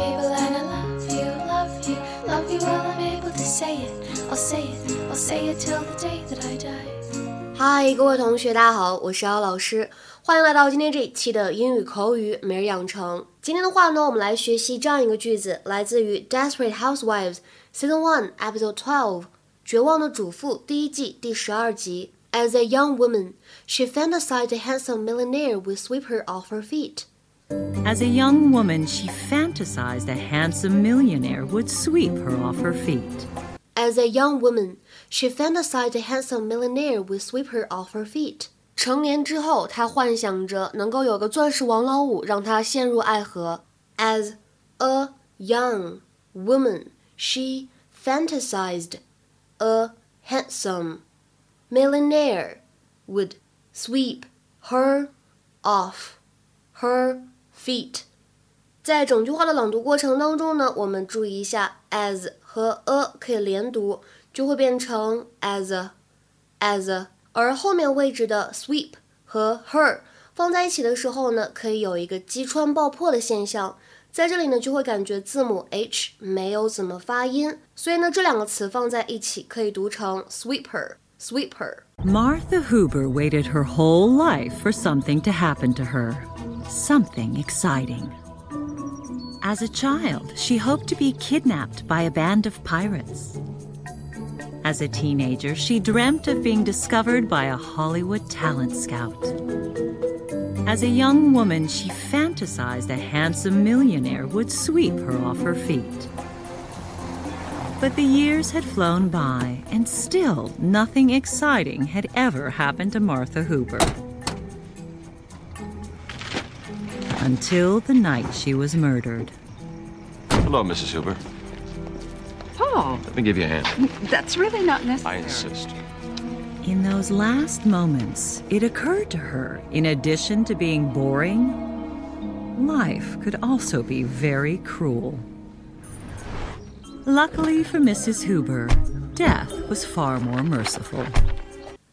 table and I love you, love you, love you while I'm able to say it. I'll say it, I'll say it till the day that I die. 嗨，各位同学，大家好，我是姚老师，欢迎来到今天这一期的英语口语每日养成。今天的话呢，我们来学习这样一个句子，来自于《Desperate Housewives》Season One Episode Twelve《绝望的主妇》第一季第十二集。As a young woman, she fantasized a handsome millionaire would sweep her off her feet. As a young woman, she fantasized a handsome millionaire would sweep her off her feet. As a young woman, she fantasized a handsome millionaire would sweep her off her feet. 成年之后，她幻想着能够有个钻石王老五让她陷入爱河。As a young woman, she fantasized a handsome millionaire would sweep her off her feet。在整句话的朗读过程当中呢，我们注意一下，as 和 a 可以连读，就会变成 as a as a，而后面位置的 sweep 和 her 放在一起的时候呢，可以有一个击穿爆破的现象。在这里呢，就会感觉字母 h 没有怎么发音，所以呢，这两个词放在一起可以读成 sweeper sweeper。 Martha Huber waited her whole life for something to happen to her. Something exciting. As a child, she hoped to be kidnapped by a band of pirates. As a teenager, she dreamt of being discovered by a Hollywood talent scout. As a young woman, she fantasized a handsome millionaire would sweep her off her feet. But the years had flown by, and still nothing exciting had ever happened to Martha Huber. Until the night she was murdered. Hello, Mrs. Huber. Paul, Let me give you a hand. that's really not necessary. I insist. In those last moments, it occurred to her, in addition to being boring, life could also be very cruel. Luckily for Mrs. Huber, death was far more merciful.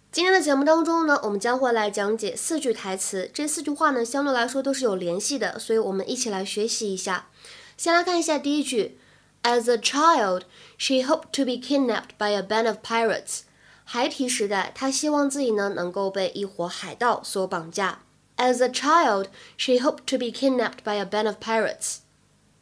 今天的节目当中呢，我们将会来讲解四句台词。这四句话呢，相对来说都是有联系的，所以我们一起来学习一下。先来看一下第一句：As a child, she hoped to be kidnapped by a band of pirates. 孩提时代，她希望自己呢能够被一伙海盗所绑架。As a child, she hoped to be kidnapped by a band of pirates.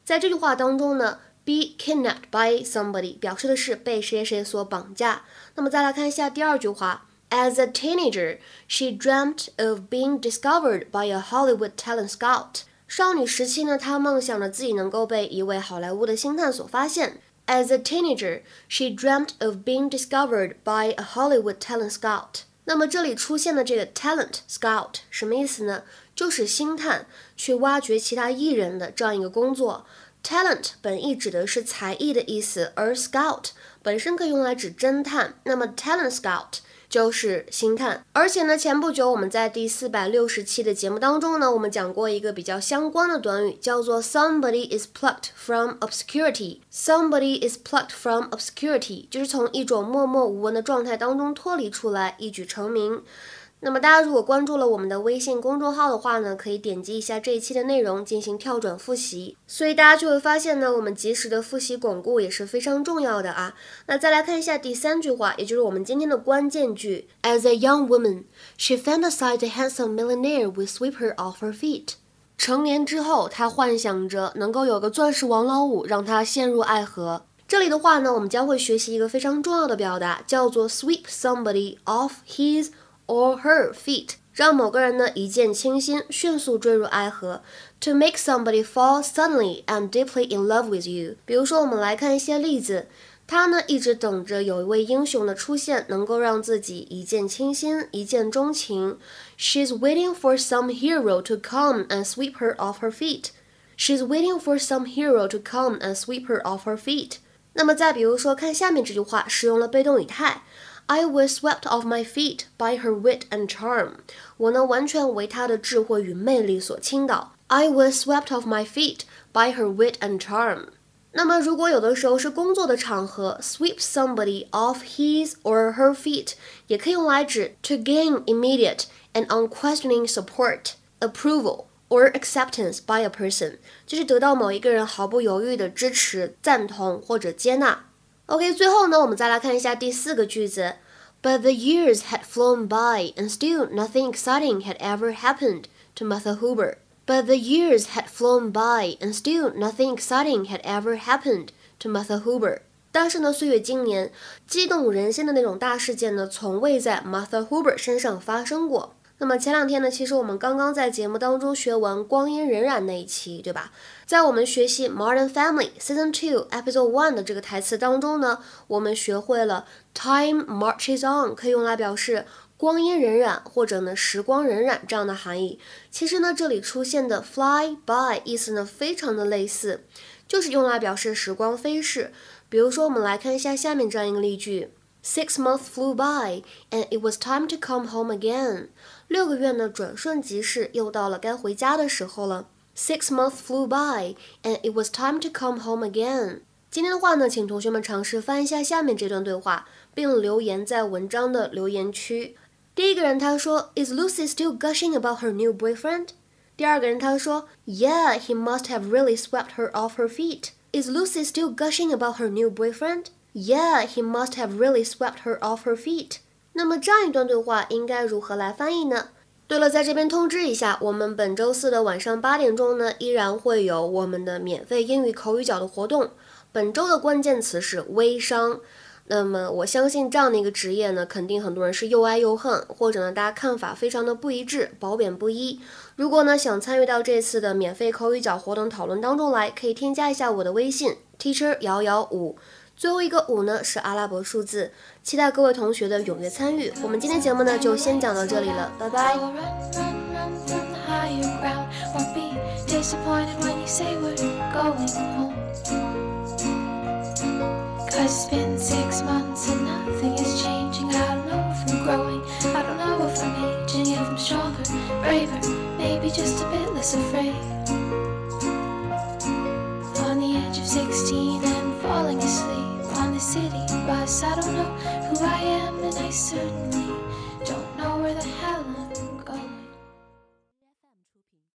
在这句话当中呢，be kidnapped by somebody 表示的是被谁谁所绑架。那么再来看一下第二句话 ，As a teenager, she dreamt of being discovered by a Hollywood talent scout. 少女时期呢，她梦想着自己能够被一位好莱坞的星探所发现。As a teenager, she dreamt of being discovered by a Hollywood talent scout. 那么这里出现的这个 talent scout 什么意思呢？就是星探去挖掘其他艺人的这样一个工作。Talent 本意指的是才艺的意思，而 scout 本身可以用来指侦探。那么 talent scout 就是星探。而且呢，前不久我们在第四百六十期的节目当中呢，我们讲过一个比较相关的短语，叫做 somebody is plucked from obscurity。Somebody is plucked from obscurity，就是从一种默默无闻的状态当中脱离出来，一举成名。那么大家如果关注了我们的微信公众号的话呢，可以点击一下这一期的内容进行跳转复习。所以大家就会发现呢，我们及时的复习巩固也是非常重要的啊。那再来看一下第三句话，也就是我们今天的关键句：As a young woman, she fantasized a handsome millionaire would sweep her off her feet. 成年之后，她幻想着能够有个钻石王老五让她陷入爱河。这里的话呢，我们将会学习一个非常重要的表达，叫做 sweep somebody off his or her feet，让某个人呢一见倾心，迅速坠入爱河。To make somebody fall suddenly and deeply in love with you。比如说，我们来看一些例子。他呢一直等着有一位英雄的出现，能够让自己一见倾心、一见钟情。She's waiting for some hero to come and sweep her off her feet. She's waiting for some hero to come and sweep her off her feet. 那么再比如说，看下面这句话，使用了被动语态。 I was swept off my feet by her wit and charm。我呢完全为她的智慧与魅力所倾倒。I was swept off my feet by her wit and charm。那么如果有的时候是工作的场合，sweep somebody off his or her feet 也可以用来指 to gain immediate and unquestioning support, approval or acceptance by a person，就是得到某一个人毫不犹豫的支持、赞同或者接纳。 OK，最后呢，我们再来看一下第四个句子。But the years had flown by, and still nothing exciting had ever happened to Martha Hooper. But the years had flown by, and still nothing exciting had ever happened to Martha Hooper. 但是呢，岁月经年，激动人心的那种大事件呢，从未在 Martha Hooper 身上发生过。 那么前两天呢，其实我们刚刚在节目当中学完《光阴荏苒》那一期，对吧？在我们学习《Modern Family》Season Two Episode One 的这个台词当中呢，我们学会了 "Time marches on" 可以用来表示光阴荏苒或者呢时光荏苒这样的含义。其实呢，这里出现的 "fly by" 意思呢非常的类似，就是用来表示时光飞逝。比如说，我们来看一下下面这样一个例句。Six months flew by, and it was time to come home again. 六个月呢，转瞬即逝，又到了该回家的时候了。Six months flew by, and it was time to come home again. 今天的话呢，请同学们尝试翻一下下面这段对话，并留言在文章的留言区。第一个人他说，Is Lucy still gushing about her new boyfriend？第二个人他说，Yeah, he must have really swept her off her feet. Is Lucy still gushing about her new boyfriend? Yeah, he must have really swept her off her feet. 那么这样一段对话应该如何来翻译呢？对了，在这边通知一下，我们本周四的晚上八点钟呢，依然会有我们的免费英语口语角的活动。本周的关键词是微商。那么我相信这样的一个职业呢，肯定很多人是又爱又恨，或者呢大家看法非常的不一致，褒贬不一。如果呢想参与到这次的免费口语角活动讨论当中来，可以添加一下我的微信 teacher 幺幺五。最后一个五呢是阿拉伯数字，期待各位同学的踊跃参与。我们今天节目呢就先讲到这里了，拜拜。I don't know who I am, and I certainly don't know where the hell I'm